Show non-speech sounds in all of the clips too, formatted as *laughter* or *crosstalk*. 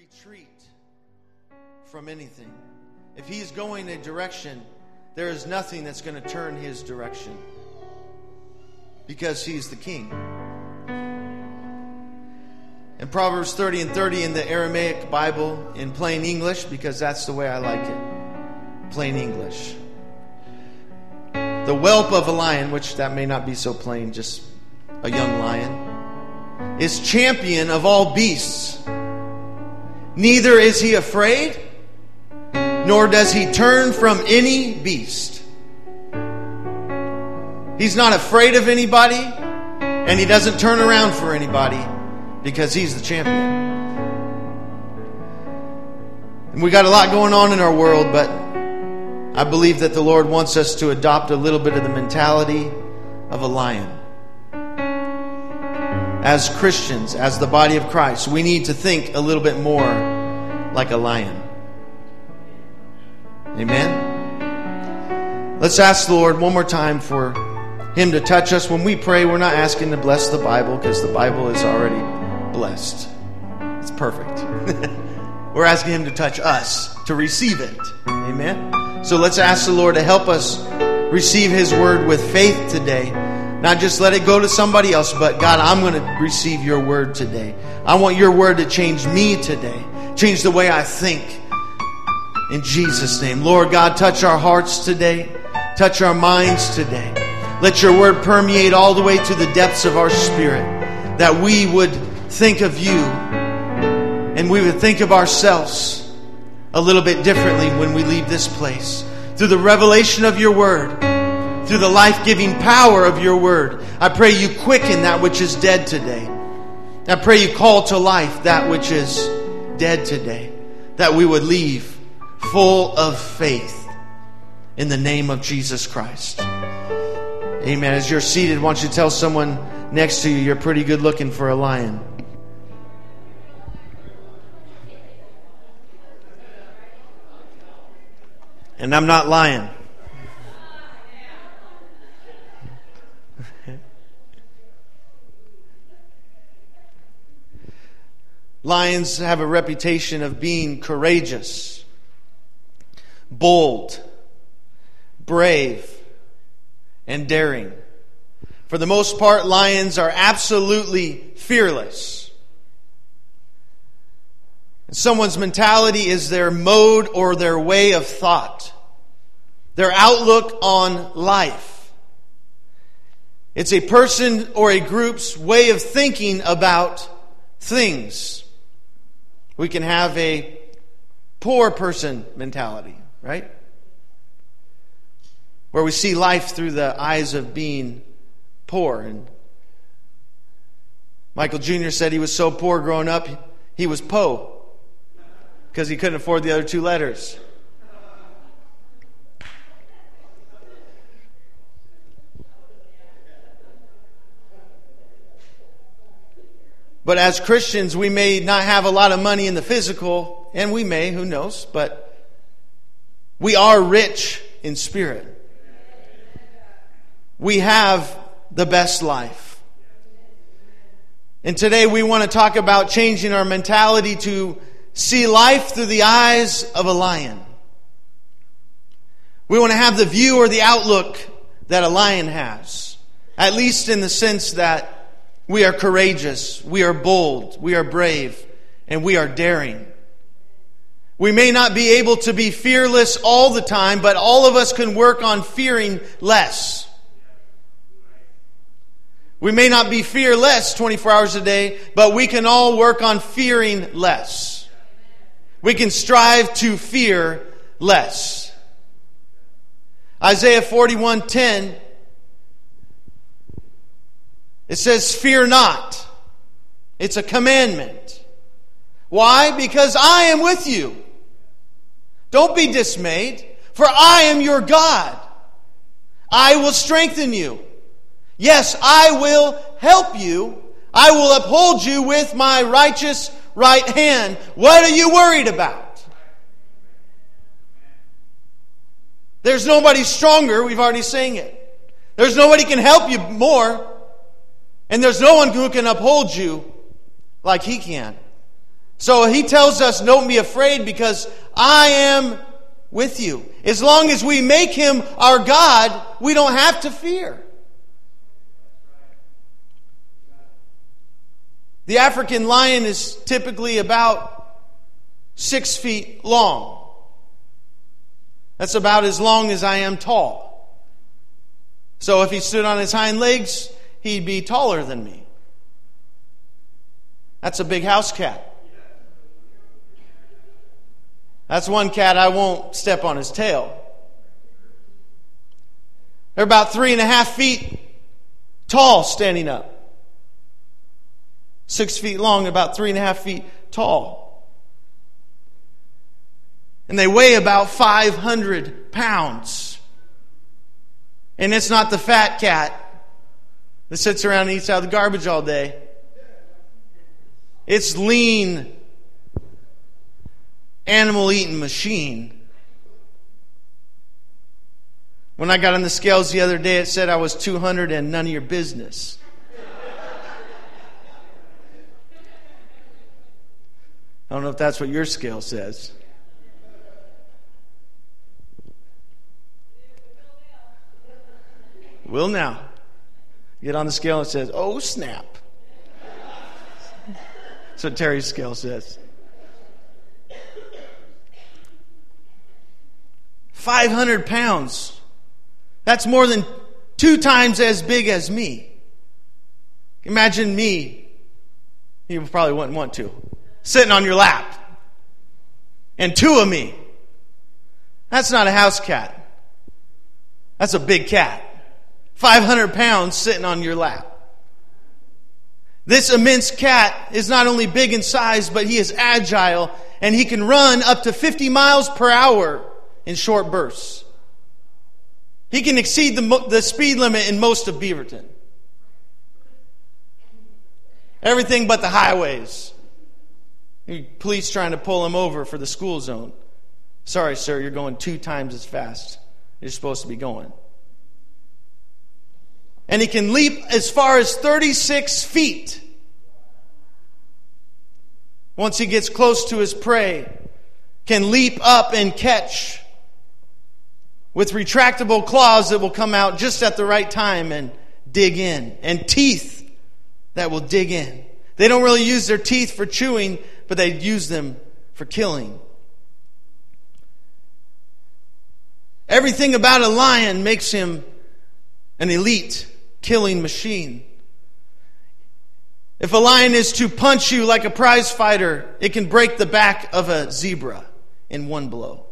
retreat from anything. If he's going a direction, there is nothing that's going to turn his direction because he's the king. In Proverbs 30 and 30 in the Aramaic Bible in plain English, because that's the way I like it. Plain English. The whelp of a lion, which that may not be so plain, just a young lion, is champion of all beasts. Neither is he afraid, nor does he turn from any beast. He's not afraid of anybody, and he doesn't turn around for anybody because he's the champion. And we got a lot going on in our world, but I believe that the Lord wants us to adopt a little bit of the mentality of a lion. As Christians, as the body of Christ, we need to think a little bit more like a lion. Amen? Let's ask the Lord one more time for Him to touch us. When we pray, we're not asking to bless the Bible because the Bible is already blessed. It's perfect. *laughs* we're asking Him to touch us, to receive it. Amen? So let's ask the Lord to help us receive His word with faith today. Not just let it go to somebody else, but God, I'm going to receive your word today. I want your word to change me today, change the way I think. In Jesus' name. Lord God, touch our hearts today, touch our minds today. Let your word permeate all the way to the depths of our spirit, that we would think of you and we would think of ourselves a little bit differently when we leave this place. Through the revelation of your word, through the life giving power of your word, I pray you quicken that which is dead today. I pray you call to life that which is dead today, that we would leave full of faith in the name of Jesus Christ. Amen. As you're seated, why don't you tell someone next to you you're pretty good looking for a lion? And I'm not lying. Lions have a reputation of being courageous, bold, brave, and daring. For the most part, lions are absolutely fearless. Someone's mentality is their mode or their way of thought, their outlook on life. It's a person or a group's way of thinking about things. We can have a poor person mentality, right? Where we see life through the eyes of being poor. And Michael Jr. said he was so poor growing up, he was Poe because he couldn't afford the other two letters. But as Christians, we may not have a lot of money in the physical, and we may, who knows, but we are rich in spirit. We have the best life. And today we want to talk about changing our mentality to see life through the eyes of a lion. We want to have the view or the outlook that a lion has, at least in the sense that we are courageous, we are bold, we are brave, and we are daring. We may not be able to be fearless all the time, but all of us can work on fearing less. We may not be fearless 24 hours a day, but we can all work on fearing less. We can strive to fear less. Isaiah 41:10 it says, Fear not. It's a commandment. Why? Because I am with you. Don't be dismayed, for I am your God. I will strengthen you. Yes, I will help you. I will uphold you with my righteous right hand. What are you worried about? There's nobody stronger. We've already sang it. There's nobody can help you more. And there's no one who can uphold you like he can. So he tells us, don't be afraid because I am with you. As long as we make him our God, we don't have to fear. The African lion is typically about six feet long. That's about as long as I am tall. So if he stood on his hind legs, he'd be taller than me. That's a big house cat. That's one cat I won't step on his tail. They're about three and a half feet tall standing up. Six feet long, about three and a half feet tall. And they weigh about 500 pounds. And it's not the fat cat that sits around and eats out of the garbage all day. It's lean, animal eating machine. When I got on the scales the other day, it said I was 200 and none of your business. I don't know if that's what your scale says. Will now. Get on the scale and it says, oh snap. What Terry's scale says. 500 pounds. That's more than two times as big as me. Imagine me. You probably wouldn't want to. Sitting on your lap. And two of me. That's not a house cat. That's a big cat. 500 pounds sitting on your lap. This immense cat is not only big in size, but he is agile and he can run up to 50 miles per hour in short bursts. He can exceed the, the speed limit in most of Beaverton. Everything but the highways. Police trying to pull him over for the school zone. Sorry, sir, you're going two times as fast you're supposed to be going. And he can leap as far as 36 feet. Once he gets close to his prey, can leap up and catch with retractable claws that will come out just at the right time and dig in, and teeth that will dig in. They don't really use their teeth for chewing, but they use them for killing. Everything about a lion makes him an elite killing machine. If a lion is to punch you like a prize fighter, it can break the back of a zebra in one blow.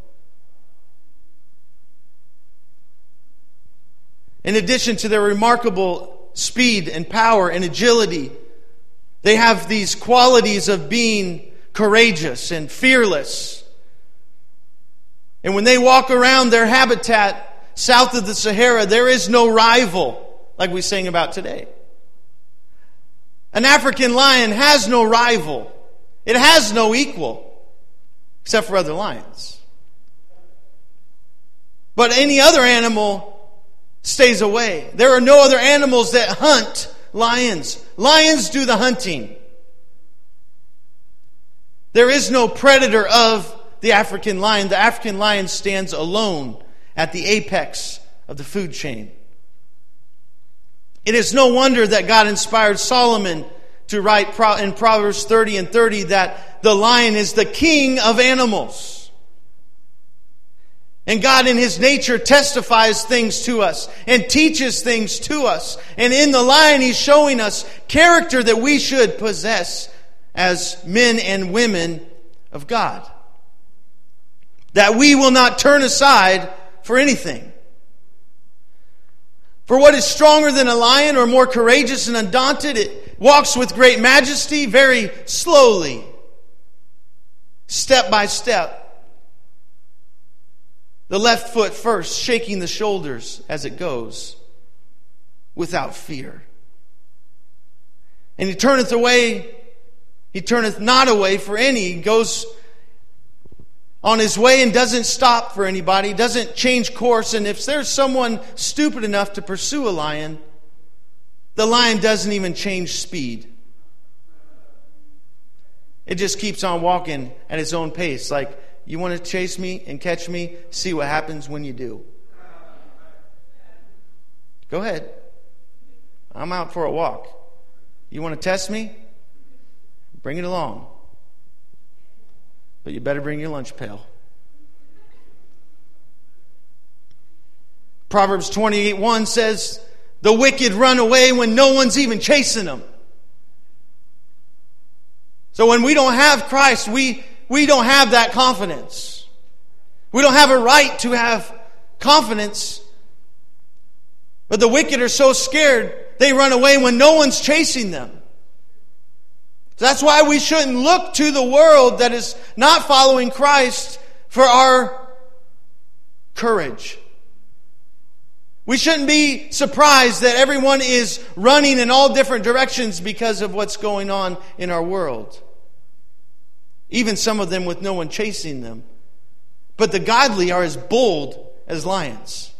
In addition to their remarkable speed and power and agility, they have these qualities of being courageous and fearless. And when they walk around their habitat south of the Sahara, there is no rival, like we sing about today. An African lion has no rival, it has no equal, except for other lions. But any other animal stays away. There are no other animals that hunt lions. Lions do the hunting. There is no predator of the African lion. The African lion stands alone at the apex of the food chain. It is no wonder that God inspired Solomon to write in Proverbs 30 and 30 that the lion is the king of animals. And God in His nature testifies things to us and teaches things to us. And in the lion, He's showing us character that we should possess as men and women of God. That we will not turn aside for anything. For what is stronger than a lion or more courageous and undaunted? It walks with great majesty, very slowly, step by step the left foot first, shaking the shoulders as it goes, without fear. And he turneth away, he turneth not away for any. He goes on his way and doesn't stop for anybody, doesn't change course. And if there's someone stupid enough to pursue a lion, the lion doesn't even change speed. It just keeps on walking at its own pace. Like, you want to chase me and catch me? See what happens when you do. Go ahead. I'm out for a walk. You want to test me? Bring it along. But you better bring your lunch pail. Proverbs 28 1 says, The wicked run away when no one's even chasing them. So when we don't have Christ, we, we don't have that confidence. We don't have a right to have confidence. But the wicked are so scared, they run away when no one's chasing them. So that's why we shouldn't look to the world that is not following Christ for our courage. We shouldn't be surprised that everyone is running in all different directions because of what's going on in our world. Even some of them with no one chasing them. But the godly are as bold as lions.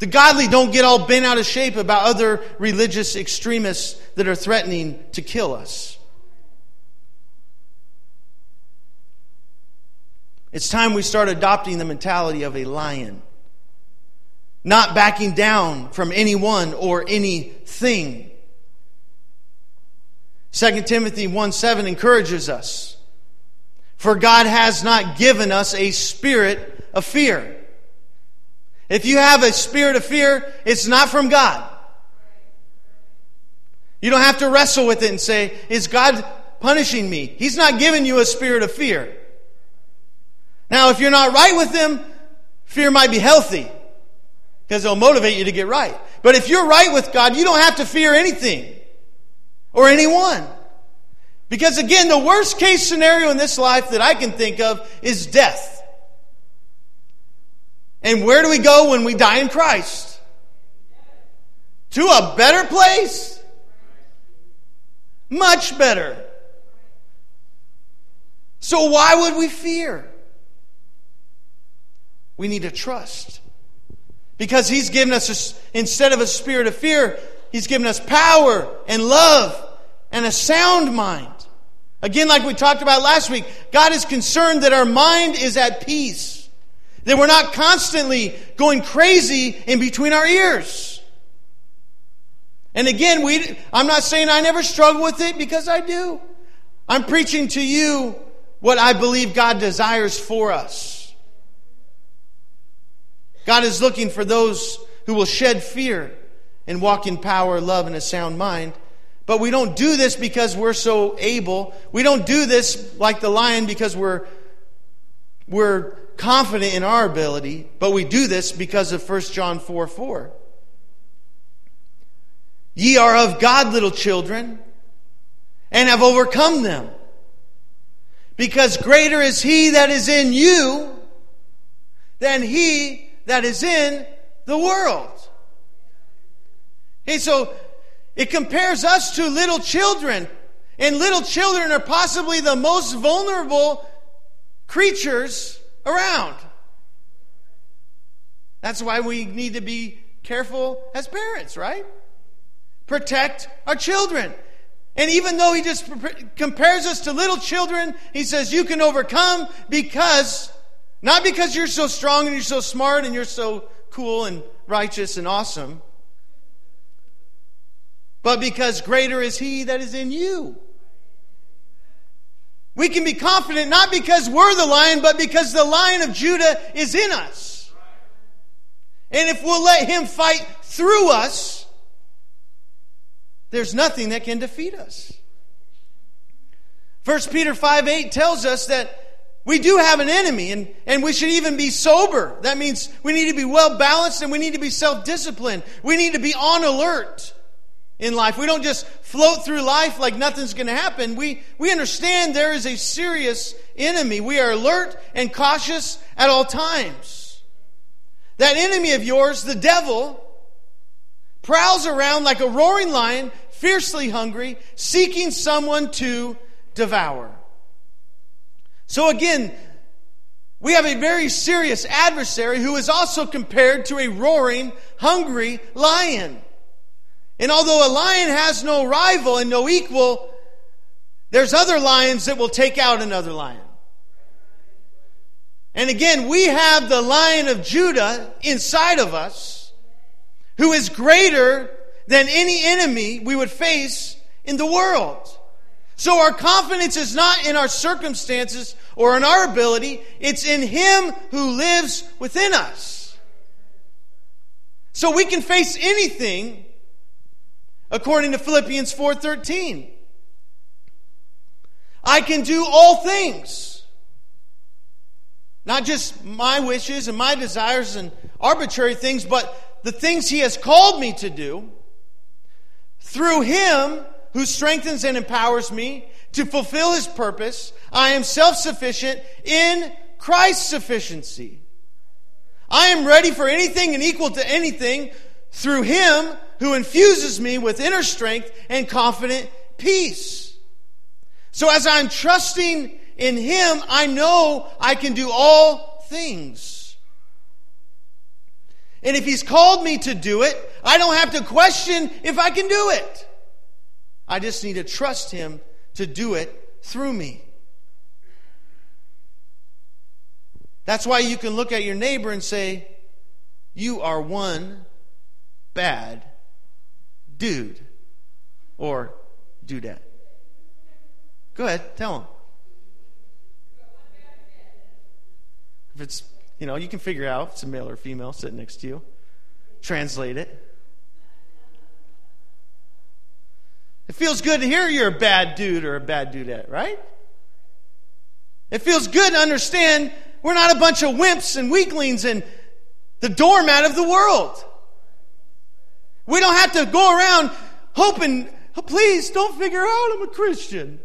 The godly don't get all bent out of shape about other religious extremists that are threatening to kill us. It's time we start adopting the mentality of a lion not backing down from anyone or anything. 2 Timothy 1 7 encourages us. For God has not given us a spirit of fear. If you have a spirit of fear, it's not from God. You don't have to wrestle with it and say, Is God punishing me? He's not giving you a spirit of fear. Now, if you're not right with Him, fear might be healthy because it'll motivate you to get right. But if you're right with God, you don't have to fear anything or anyone. Because again, the worst case scenario in this life that I can think of is death. And where do we go when we die in Christ? To a better place? Much better. So why would we fear? We need to trust. Because He's given us, a, instead of a spirit of fear, He's given us power and love and a sound mind. Again, like we talked about last week, God is concerned that our mind is at peace. That we're not constantly going crazy in between our ears. And again, we, I'm not saying I never struggle with it because I do. I'm preaching to you what I believe God desires for us. God is looking for those who will shed fear and walk in power, love, and a sound mind. But we don't do this because we're so able. We don't do this like the lion because we're, we're confident in our ability, but we do this because of 1 John 4 4. Ye are of God, little children, and have overcome them. Because greater is he that is in you than he that is in the world. Hey, so it compares us to little children. And little children are possibly the most vulnerable creatures around. That's why we need to be careful as parents, right? Protect our children. And even though he just compares us to little children, he says you can overcome because not because you're so strong and you're so smart and you're so cool and righteous and awesome, but because greater is He that is in you. We can be confident not because we're the lion, but because the lion of Judah is in us. And if we'll let Him fight through us, there's nothing that can defeat us. 1 Peter 5 8 tells us that we do have an enemy, and, and we should even be sober. That means we need to be well balanced and we need to be self disciplined. We need to be on alert in life. We don't just float through life like nothing's going to happen. We, we understand there is a serious enemy. We are alert and cautious at all times. That enemy of yours, the devil, prowls around like a roaring lion, fiercely hungry, seeking someone to devour. So again, we have a very serious adversary who is also compared to a roaring, hungry lion. And although a lion has no rival and no equal, There's other lions that will take out another lion. And again, we have the lion of Judah inside of us who is greater than any enemy we would face in the world. So our confidence is not in our circumstances or in our ability, it's in Him who lives within us. So we can face anything according to Philippians 4:13. I can do all things. Not just my wishes and my desires and arbitrary things, but the things He has called me to do through Him who strengthens and empowers me to fulfill His purpose. I am self sufficient in Christ's sufficiency. I am ready for anything and equal to anything through Him who infuses me with inner strength and confident peace. So as I'm trusting in Him, I know I can do all things. And if He's called me to do it, I don't have to question if I can do it. I just need to trust Him to do it through me. That's why you can look at your neighbor and say, You are one bad dude or dudette. Go ahead, tell him. If it's, you know, you can figure out if it's a male or female sitting next to you. Translate it. It feels good to hear you're a bad dude or a bad dudette, right? It feels good to understand we're not a bunch of wimps and weaklings and the doormat of the world. We don't have to go around hoping, please don't figure out I'm a Christian.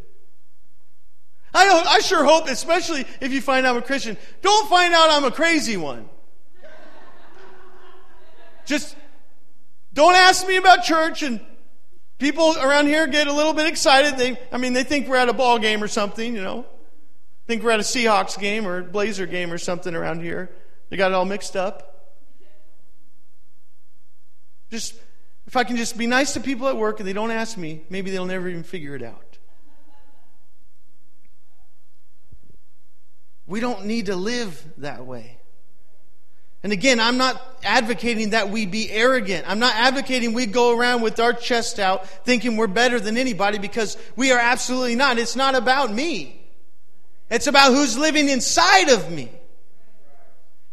I, don't, I sure hope, especially if you find out I'm a Christian, don't find out I'm a crazy one. Just don't ask me about church and people around here get a little bit excited. They, I mean, they think we're at a ball game or something, you know. Think we're at a Seahawks game or a Blazer game or something around here. They got it all mixed up. Just if I can just be nice to people at work and they don't ask me, maybe they'll never even figure it out. We don't need to live that way. And again, I'm not advocating that we be arrogant. I'm not advocating we go around with our chest out thinking we're better than anybody because we are absolutely not. It's not about me. It's about who's living inside of me.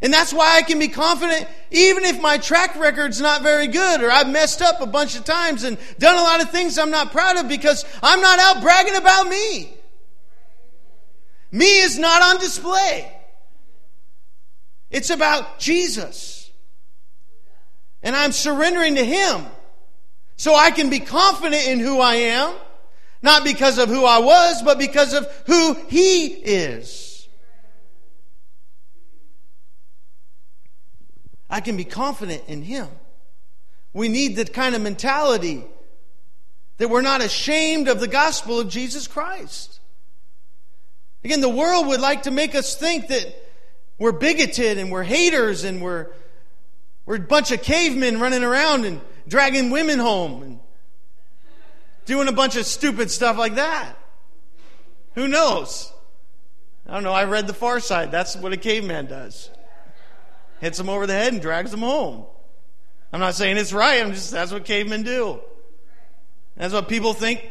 And that's why I can be confident even if my track record's not very good or I've messed up a bunch of times and done a lot of things I'm not proud of because I'm not out bragging about me. Me is not on display. It's about Jesus. And I'm surrendering to Him so I can be confident in who I am, not because of who I was, but because of who He is. I can be confident in Him. We need that kind of mentality that we're not ashamed of the gospel of Jesus Christ. Again, the world would like to make us think that we're bigoted and we're haters and we're, we're a bunch of cavemen running around and dragging women home and doing a bunch of stupid stuff like that. Who knows? I don't know. I read The Far Side. That's what a caveman does hits them over the head and drags them home. I'm not saying it's right. I'm just that's what cavemen do. That's what people think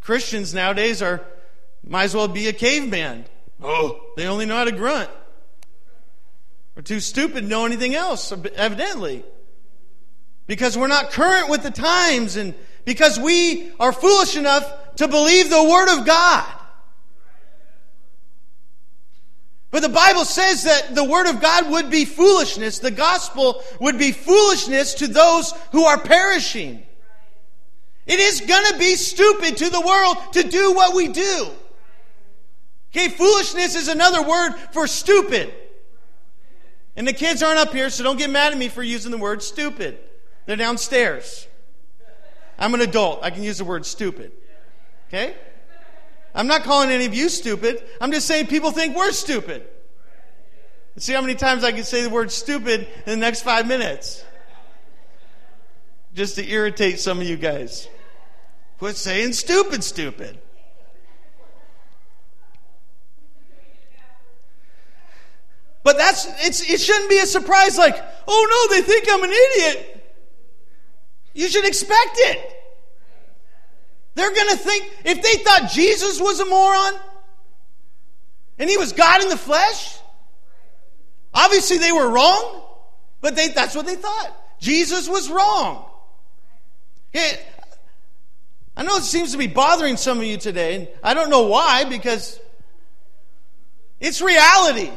Christians nowadays are might as well be a caveman. Oh, they only know how to grunt. We're too stupid to know anything else, evidently. Because we're not current with the times and because we are foolish enough to believe the Word of God. But the Bible says that the Word of God would be foolishness. The gospel would be foolishness to those who are perishing. It is going to be stupid to the world to do what we do. Okay, foolishness is another word for stupid. And the kids aren't up here, so don't get mad at me for using the word stupid. They're downstairs. I'm an adult. I can use the word stupid. Okay? I'm not calling any of you stupid. I'm just saying people think we're stupid. See how many times I can say the word stupid in the next five minutes. Just to irritate some of you guys. Quit saying stupid, stupid. But that's it's it shouldn't be a surprise like, oh no, they think I'm an idiot. You should expect it. They're going to think, if they thought Jesus was a moron and he was God in the flesh, obviously they were wrong, but they, that's what they thought. Jesus was wrong. It, I know it seems to be bothering some of you today, and I don't know why, because it's reality.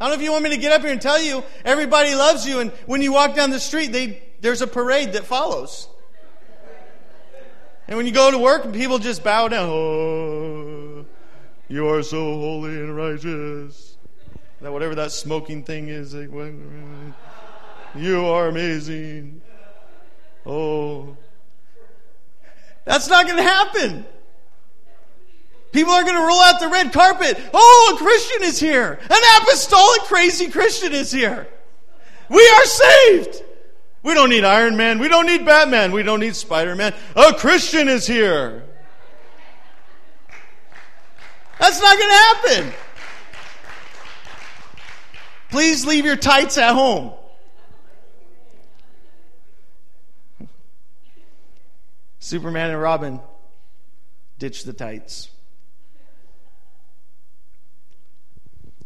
I don't know if you want me to get up here and tell you everybody loves you, and when you walk down the street, they, there's a parade that follows. And when you go to work, people just bow down. Oh, you are so holy and righteous. That whatever that smoking thing is, you are amazing. Oh, that's not going to happen. People are going to roll out the red carpet. Oh, a Christian is here. An apostolic crazy Christian is here. We are saved. We don't need Iron Man. We don't need Batman. We don't need Spider Man. A Christian is here. That's not going to happen. Please leave your tights at home. Superman and Robin ditch the tights.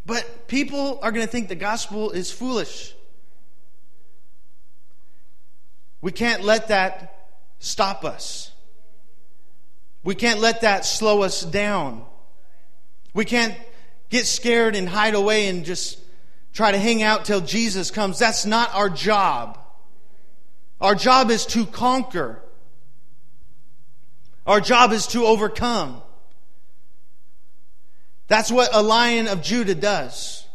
But people are going to think the gospel is foolish. We can't let that stop us. We can't let that slow us down. We can't get scared and hide away and just try to hang out till Jesus comes. That's not our job. Our job is to conquer. Our job is to overcome. That's what a lion of Judah does.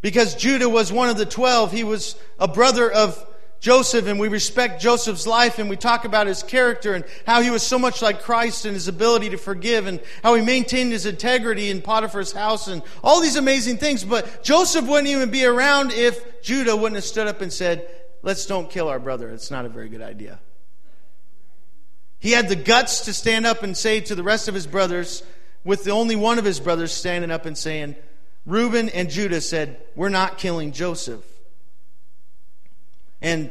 Because Judah was one of the twelve, he was a brother of Joseph, and we respect Joseph's life, and we talk about his character and how he was so much like Christ and his ability to forgive, and how he maintained his integrity in Potiphar's house, and all these amazing things. But Joseph wouldn't even be around if Judah wouldn't have stood up and said, Let's don't kill our brother. It's not a very good idea. He had the guts to stand up and say to the rest of his brothers, with the only one of his brothers standing up and saying, Reuben and Judah said, We're not killing Joseph. And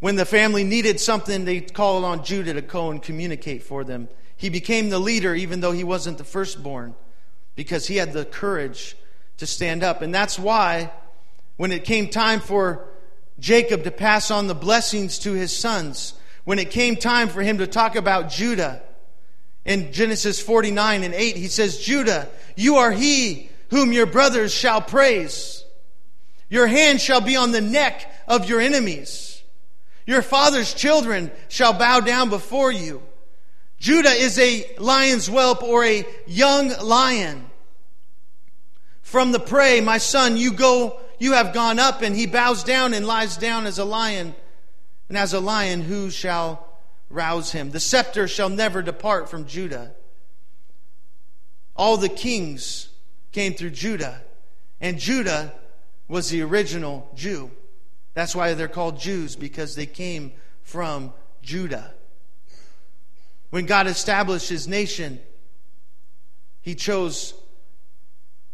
when the family needed something, they called on Judah to go and communicate for them. He became the leader, even though he wasn't the firstborn, because he had the courage to stand up. And that's why, when it came time for Jacob to pass on the blessings to his sons, when it came time for him to talk about Judah, in Genesis 49 and 8, he says, Judah, you are he whom your brothers shall praise. Your hand shall be on the neck of your enemies. Your father's children shall bow down before you. Judah is a lion's whelp or a young lion. From the prey, my son, you go, you have gone up, and he bows down and lies down as a lion. And as a lion, who shall rouse him. The scepter shall never depart from Judah. All the kings came through Judah, and Judah was the original Jew. That's why they're called Jews, because they came from Judah. When God established his nation, he chose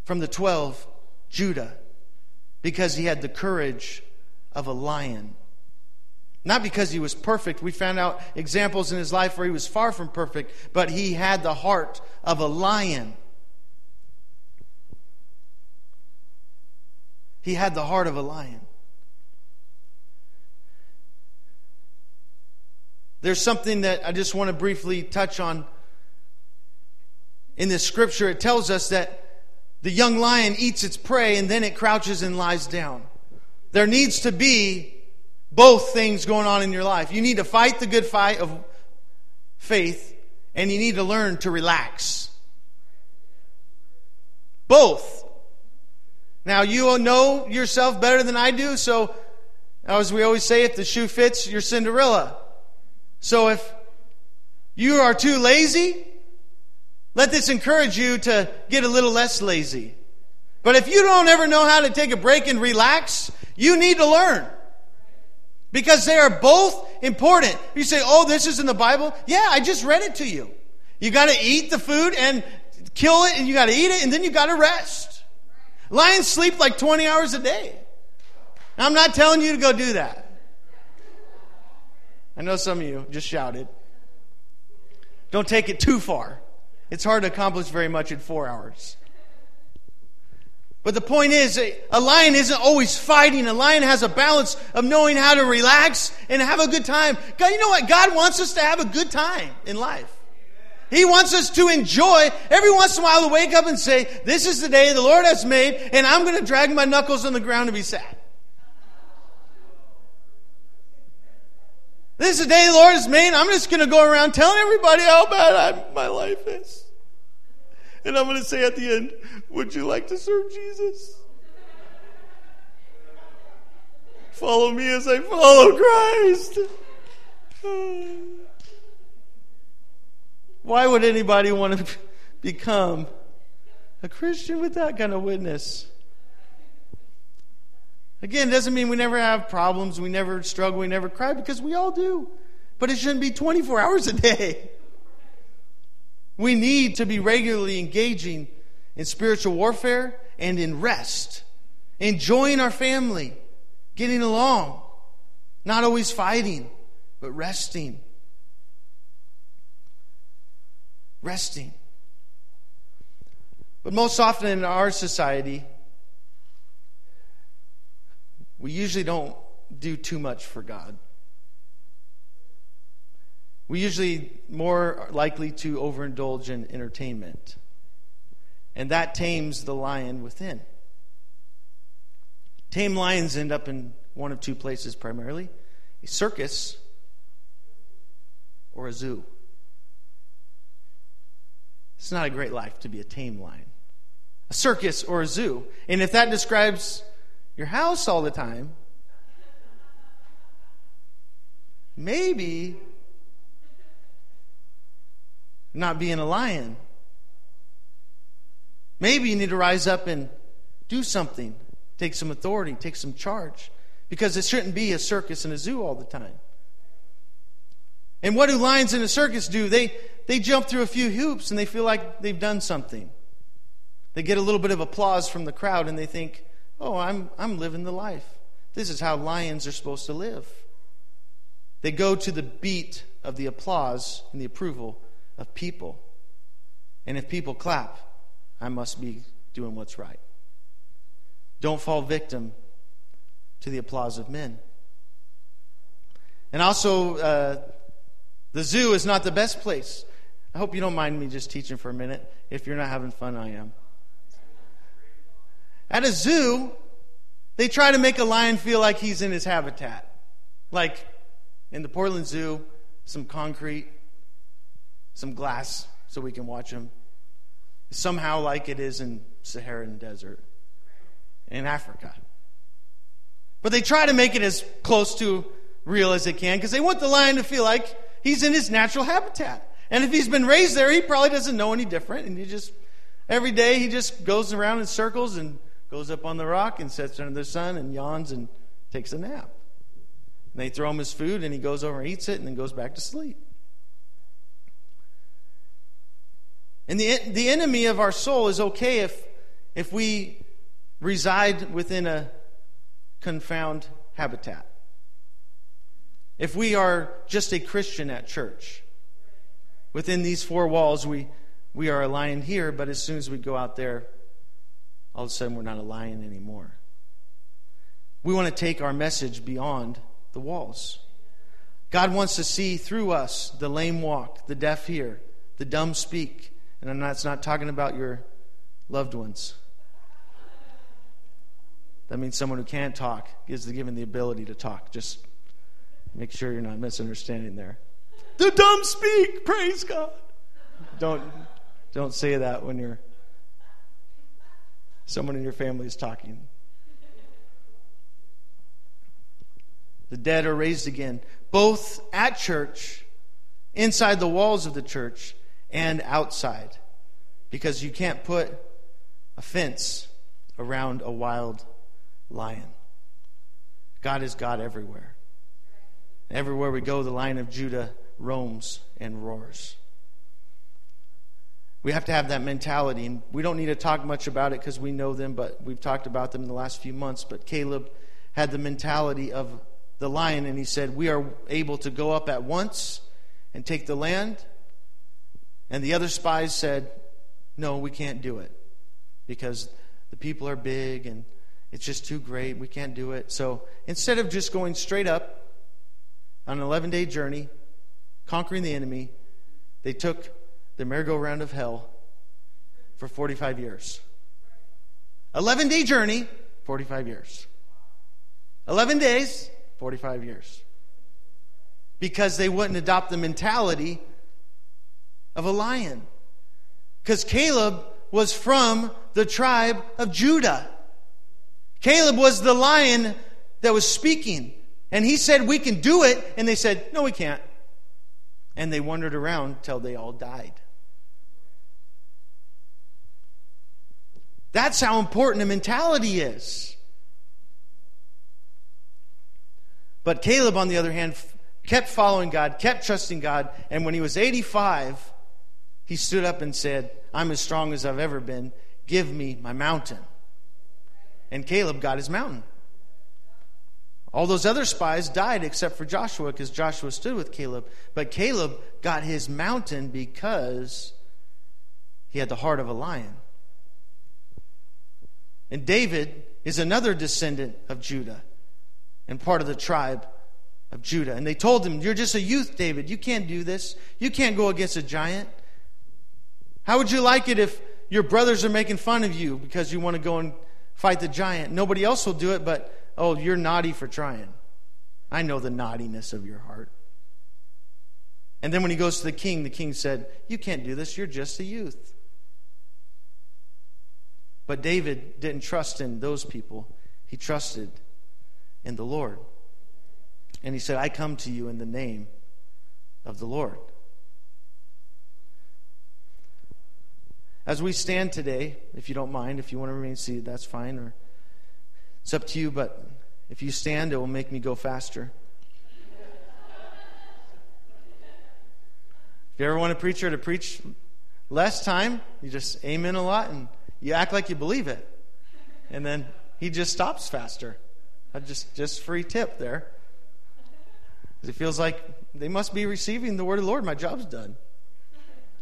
from the twelve Judah because he had the courage of a lion. Not because he was perfect. We found out examples in his life where he was far from perfect, but he had the heart of a lion. He had the heart of a lion. There's something that I just want to briefly touch on. In this scripture, it tells us that the young lion eats its prey and then it crouches and lies down. There needs to be both things going on in your life. You need to fight the good fight of faith, and you need to learn to relax. Both. Now, you know yourself better than I do, so as we always say, if the shoe fits, you're Cinderella. So if you are too lazy, let this encourage you to get a little less lazy. But if you don't ever know how to take a break and relax, you need to learn. Because they are both important. You say, oh, this is in the Bible? Yeah, I just read it to you. You got to eat the food and kill it, and you got to eat it, and then you got to rest. Lions sleep like 20 hours a day. I'm not telling you to go do that. I know some of you just shouted. Don't take it too far. It's hard to accomplish very much in four hours. But the point is, a lion isn't always fighting. A lion has a balance of knowing how to relax and have a good time. God, you know what? God wants us to have a good time in life. He wants us to enjoy every once in a while to wake up and say, This is the day the Lord has made, and I'm going to drag my knuckles on the ground and be sad. This is the day the Lord has made. I'm just going to go around telling everybody how bad I, my life is. And I'm going to say at the end, Would you like to serve Jesus? Follow me as I follow Christ. *sighs* Why would anybody want to become a Christian with that kind of witness? Again, it doesn't mean we never have problems, we never struggle, we never cry, because we all do. But it shouldn't be 24 *laughs* hours a day. We need to be regularly engaging in spiritual warfare and in rest, enjoying our family, getting along, not always fighting, but resting. resting. But most often in our society, we usually don't do too much for God. We usually more likely to overindulge in entertainment. And that tames the lion within. Tame lions end up in one of two places primarily a circus or a zoo. It's not a great life to be a tame lion. A circus or a zoo. And if that describes your house all the time, maybe not being a lion. Maybe you need to rise up and do something, take some authority, take some charge. Because it shouldn't be a circus and a zoo all the time. And what do lions in a circus do? They, they jump through a few hoops and they feel like they've done something. They get a little bit of applause from the crowd and they think, oh, I'm, I'm living the life. This is how lions are supposed to live. They go to the beat of the applause and the approval of people. And if people clap, I must be doing what's right. Don't fall victim to the applause of men. And also, uh, the zoo is not the best place. I hope you don't mind me just teaching for a minute. If you're not having fun, I am. At a zoo, they try to make a lion feel like he's in his habitat. Like in the Portland Zoo, some concrete, some glass so we can watch him. Somehow, like it is in Saharan desert in Africa. But they try to make it as close to real as they can because they want the lion to feel like He's in his natural habitat. And if he's been raised there, he probably doesn't know any different. And he just, every day, he just goes around in circles and goes up on the rock and sits under the sun and yawns and takes a nap. And they throw him his food and he goes over and eats it and then goes back to sleep. And the, the enemy of our soul is okay if, if we reside within a confound habitat if we are just a Christian at church. Within these four walls, we, we are a lion here, but as soon as we go out there, all of a sudden we're not a lion anymore. We want to take our message beyond the walls. God wants to see through us the lame walk, the deaf hear, the dumb speak. And I'm not, it's not talking about your loved ones. That means someone who can't talk is given the ability to talk. Just Make sure you're not misunderstanding there. The dumb speak, praise God. Don't don't say that when you're someone in your family is talking. The dead are raised again, both at church, inside the walls of the church, and outside. Because you can't put a fence around a wild lion. God is God everywhere. Everywhere we go, the lion of Judah roams and roars. We have to have that mentality. And we don't need to talk much about it because we know them, but we've talked about them in the last few months. But Caleb had the mentality of the lion, and he said, We are able to go up at once and take the land. And the other spies said, No, we can't do it because the people are big and it's just too great. We can't do it. So instead of just going straight up on an 11 day journey, conquering the enemy, they took the merry-go-round of hell for 45 years. 11 day journey, 45 years. 11 days, 45 years. Because they wouldn't adopt the mentality of a lion. Because Caleb was from the tribe of Judah. Caleb was the lion that was speaking. And he said, We can do it. And they said, No, we can't. And they wandered around till they all died. That's how important a mentality is. But Caleb, on the other hand, kept following God, kept trusting God, and when he was 85, he stood up and said, I'm as strong as I've ever been. Give me my mountain. And Caleb got his mountain. All those other spies died except for Joshua because Joshua stood with Caleb. But Caleb got his mountain because he had the heart of a lion. And David is another descendant of Judah and part of the tribe of Judah. And they told him, You're just a youth, David. You can't do this. You can't go against a giant. How would you like it if your brothers are making fun of you because you want to go and fight the giant? Nobody else will do it, but oh, you're naughty for trying. I know the naughtiness of your heart. And then when he goes to the king, the king said, You can't do this. You're just a youth. But David didn't trust in those people, he trusted in the Lord. And he said, I come to you in the name of the Lord. As we stand today, if you don't mind, if you want to remain seated, that's fine. Or it's up to you, but if you stand, it will make me go faster. If you ever want a preacher to preach less time, you just amen a lot and you act like you believe it. And then he just stops faster. Just just free tip there. It feels like they must be receiving the word of the Lord. My job's done.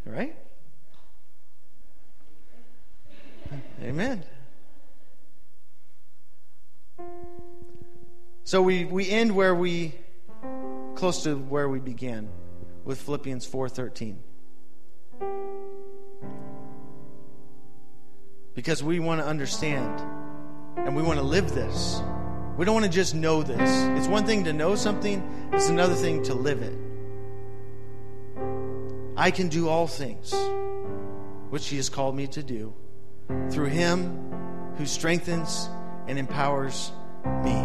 Right? Amen. So we, we end where we close to where we began with Philippians 4:13. Because we want to understand and we want to live this. We don't want to just know this. It's one thing to know something, it's another thing to live it. I can do all things which he has called me to do through him who strengthens and empowers me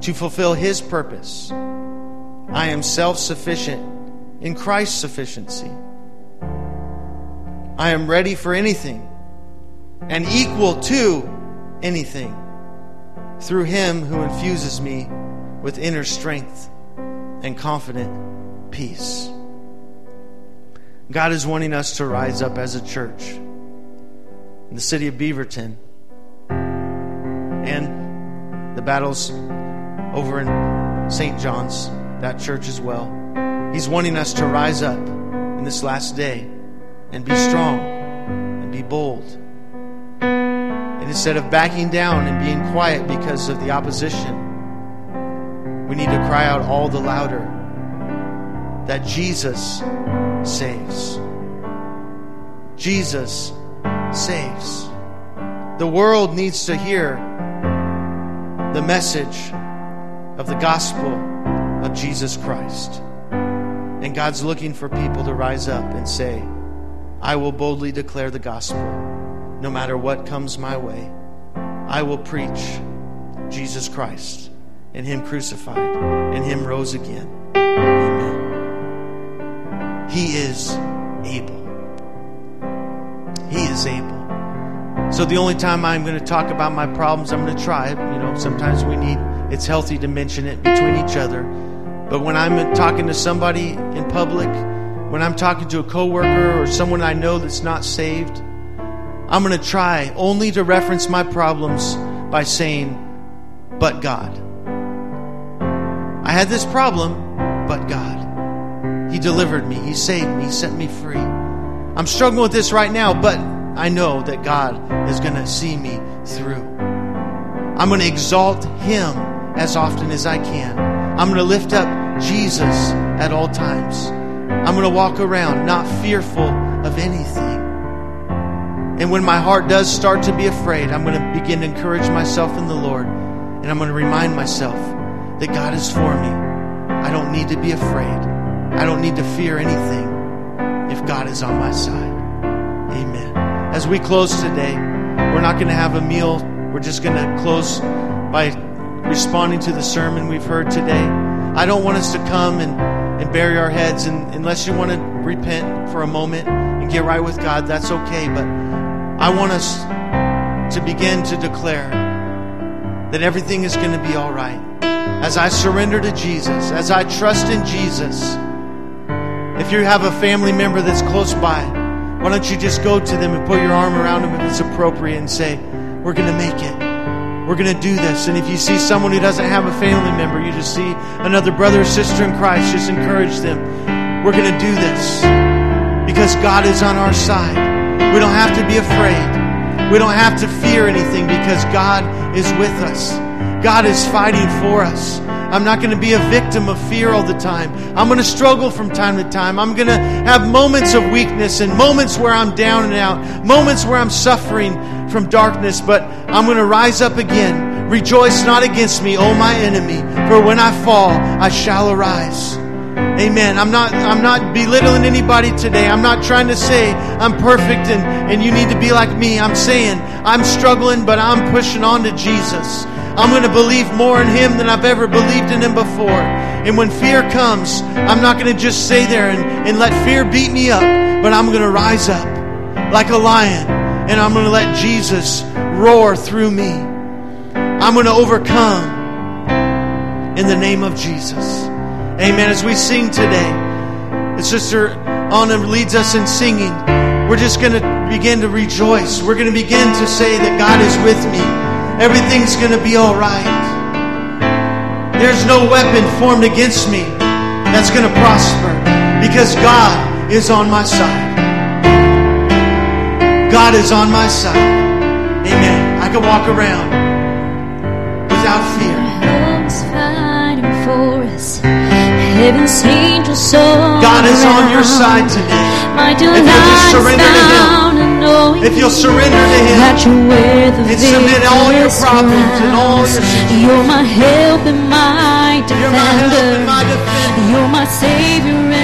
to fulfill his purpose. I am self sufficient in Christ's sufficiency. I am ready for anything and equal to anything through him who infuses me with inner strength and confident peace. God is wanting us to rise up as a church in the city of Beaverton and the battles over in St. John's, that church as well. He's wanting us to rise up in this last day and be strong and be bold. And instead of backing down and being quiet because of the opposition, we need to cry out all the louder that Jesus saves. Jesus saves. The world needs to hear the message of the gospel of Jesus Christ. And God's looking for people to rise up and say, I will boldly declare the gospel no matter what comes my way. I will preach Jesus Christ and Him crucified and Him rose again. Amen. He is able. He is able. So the only time I'm going to talk about my problems, I'm going to try it. You know, sometimes we need, it's healthy to mention it between each other. But when I'm talking to somebody in public, when I'm talking to a coworker or someone I know that's not saved, I'm going to try only to reference my problems by saying, but God. I had this problem, but God. He delivered me, He saved me, He set me free. I'm struggling with this right now, but I know that God is going to see me through. I'm going to exalt Him as often as I can. I'm going to lift up Jesus at all times. I'm going to walk around not fearful of anything. And when my heart does start to be afraid, I'm going to begin to encourage myself in the Lord. And I'm going to remind myself that God is for me. I don't need to be afraid. I don't need to fear anything if God is on my side. Amen. As we close today, we're not going to have a meal. We're just going to close by responding to the sermon we've heard today. I don't want us to come and, and bury our heads, and unless you want to repent for a moment and get right with God, that's okay. But I want us to begin to declare that everything is going to be all right. As I surrender to Jesus, as I trust in Jesus, if you have a family member that's close by, why don't you just go to them and put your arm around them if it's appropriate and say, We're going to make it. We're going to do this. And if you see someone who doesn't have a family member, you just see another brother or sister in Christ, just encourage them. We're going to do this because God is on our side. We don't have to be afraid. We don't have to fear anything because God is with us. God is fighting for us. I'm not going to be a victim of fear all the time. I'm going to struggle from time to time. I'm going to have moments of weakness and moments where I'm down and out, moments where I'm suffering from darkness, but I'm going to rise up again. Rejoice not against me, O my enemy, for when I fall, I shall arise. Amen. I'm not I'm not belittling anybody today. I'm not trying to say I'm perfect and, and you need to be like me. I'm saying I'm struggling, but I'm pushing on to Jesus. I'm going to believe more in Him than I've ever believed in Him before. And when fear comes, I'm not going to just stay there and, and let fear beat me up, but I'm going to rise up like a lion and I'm going to let Jesus roar through me. I'm going to overcome in the name of Jesus. Amen. As we sing today, as Sister Anna leads us in singing, we're just going to begin to rejoice. We're going to begin to say that God is with me. Everything's going to be all right. There's no weapon formed against me that's going to prosper because God is on my side. God is on my side. Amen. I can walk around Heaven's angels all God is on your side today. My If you'll just surrender to Him. found in knowing If you'll surrender to Him that you wear the and submit all your problems and all your crowns. You're my help and my You're my help and my defender. You're my savior